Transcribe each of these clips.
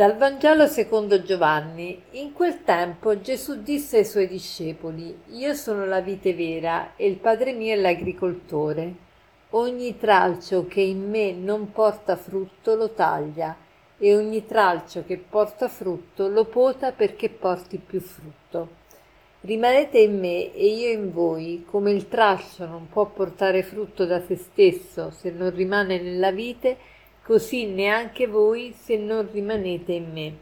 Dal Vangelo secondo Giovanni. In quel tempo Gesù disse ai suoi discepoli: Io sono la vite vera e il Padre mio è l'agricoltore. Ogni tralcio che in me non porta frutto lo taglia e ogni tralcio che porta frutto lo pota perché porti più frutto. Rimanete in me e io in voi, come il tralcio non può portare frutto da se stesso se non rimane nella vite, così neanche voi se non rimanete in me.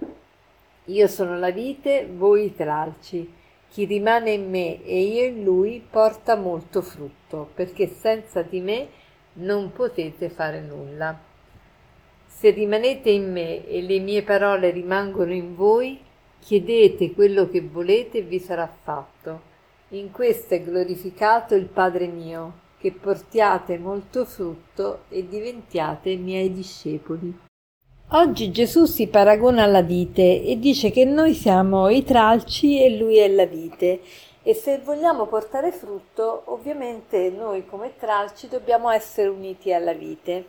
Io sono la vite, voi i tralci. Chi rimane in me e io in lui porta molto frutto, perché senza di me non potete fare nulla. Se rimanete in me e le mie parole rimangono in voi, chiedete quello che volete e vi sarà fatto. In questo è glorificato il Padre mio, che portiate molto frutto e diventiate miei discepoli. Oggi Gesù si paragona alla vite e dice che noi siamo i tralci e lui è la vite e se vogliamo portare frutto ovviamente noi come tralci dobbiamo essere uniti alla vite.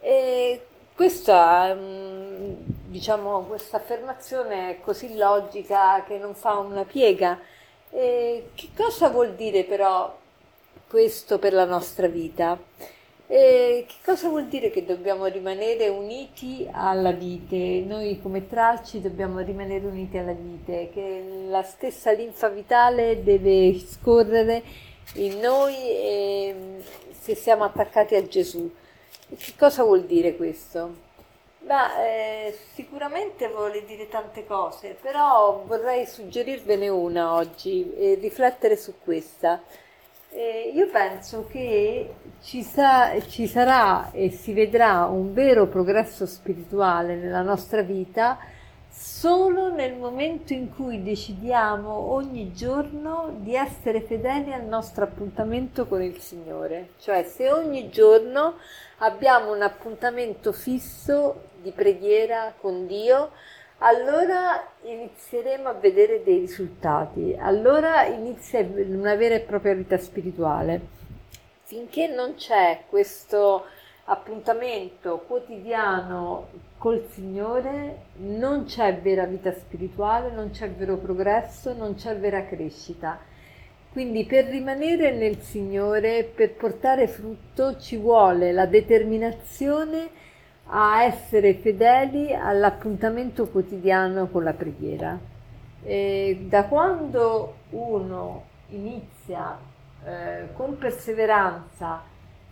E questa, mm, diciamo, questa affermazione è così logica che non fa una piega. E che cosa vuol dire però questo per la nostra vita. E che cosa vuol dire che dobbiamo rimanere uniti alla vite? Noi come tralci dobbiamo rimanere uniti alla vite, che la stessa linfa vitale deve scorrere in noi e, se siamo attaccati a Gesù. E che cosa vuol dire questo? Beh, eh, sicuramente vuole dire tante cose, però vorrei suggerirvene una oggi e riflettere su questa. Eh, io penso che ci, sa- ci, sarà e si vedrà un vero progresso spirituale nella nostra vita solo nel momento in cui decidiamo ogni giorno di essere fedeli al nostro appuntamento con il Signore. Cioè se ogni giorno abbiamo un appuntamento fisso di preghiera con Dio, allora inizieremo a vedere dei risultati, allora inizia una vera e propria vita spirituale. Finché non c'è questo appuntamento quotidiano col Signore, non c'è vera vita spirituale, non c'è vero progresso, non c'è vera crescita. Quindi per rimanere nel Signore, per portare frutto, ci vuole la determinazione a essere fedeli all'appuntamento quotidiano con la preghiera. E da quando uno inizia eh, con perseveranza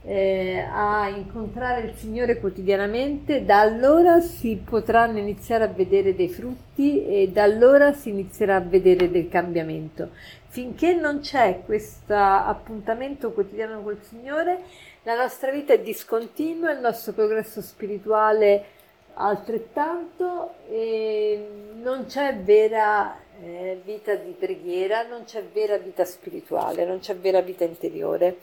eh, a incontrare il Signore quotidianamente, da allora si potranno iniziare a vedere dei frutti e da allora si inizierà a vedere del cambiamento. Finché non c'è questo appuntamento quotidiano col Signore, la nostra vita è discontinua, il nostro progresso spirituale altrettanto e non c'è vera eh, vita di preghiera, non c'è vera vita spirituale, non c'è vera vita interiore.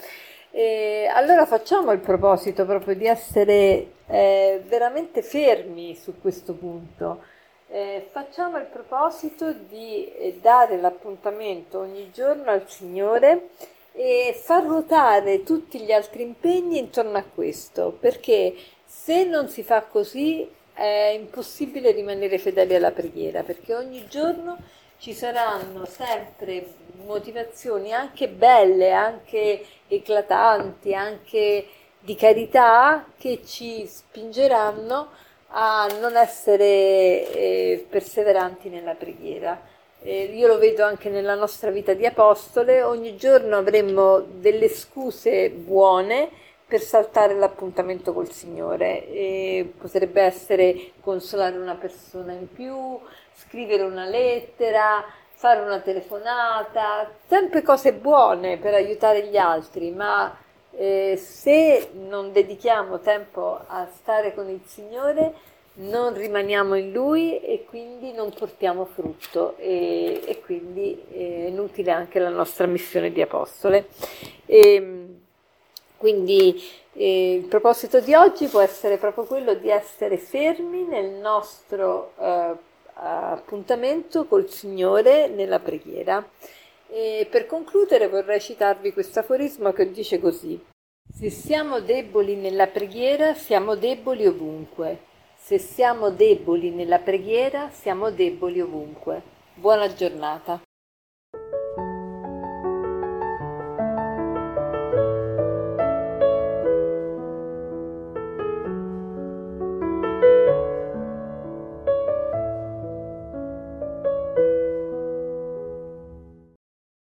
E allora facciamo il proposito proprio di essere eh, veramente fermi su questo punto. Eh, facciamo il proposito di eh, dare l'appuntamento ogni giorno al Signore e far ruotare tutti gli altri impegni intorno a questo, perché se non si fa così è impossibile rimanere fedeli alla preghiera, perché ogni giorno ci saranno sempre motivazioni anche belle, anche eclatanti, anche di carità che ci spingeranno a non essere eh, perseveranti nella preghiera eh, io lo vedo anche nella nostra vita di apostole, ogni giorno avremmo delle scuse buone per saltare l'appuntamento col Signore. E potrebbe essere consolare una persona in più, scrivere una lettera, fare una telefonata, sempre cose buone per aiutare gli altri, ma eh, se non dedichiamo tempo a stare con il Signore, non rimaniamo in lui e quindi non portiamo frutto e, e quindi è inutile anche la nostra missione di apostole. E, ehm, quindi eh, il proposito di oggi può essere proprio quello di essere fermi nel nostro eh, appuntamento col Signore nella preghiera. E per concludere vorrei citarvi questo aforismo che dice così: Se siamo deboli nella preghiera, siamo deboli ovunque. Se siamo deboli nella preghiera, siamo deboli ovunque. Buona giornata.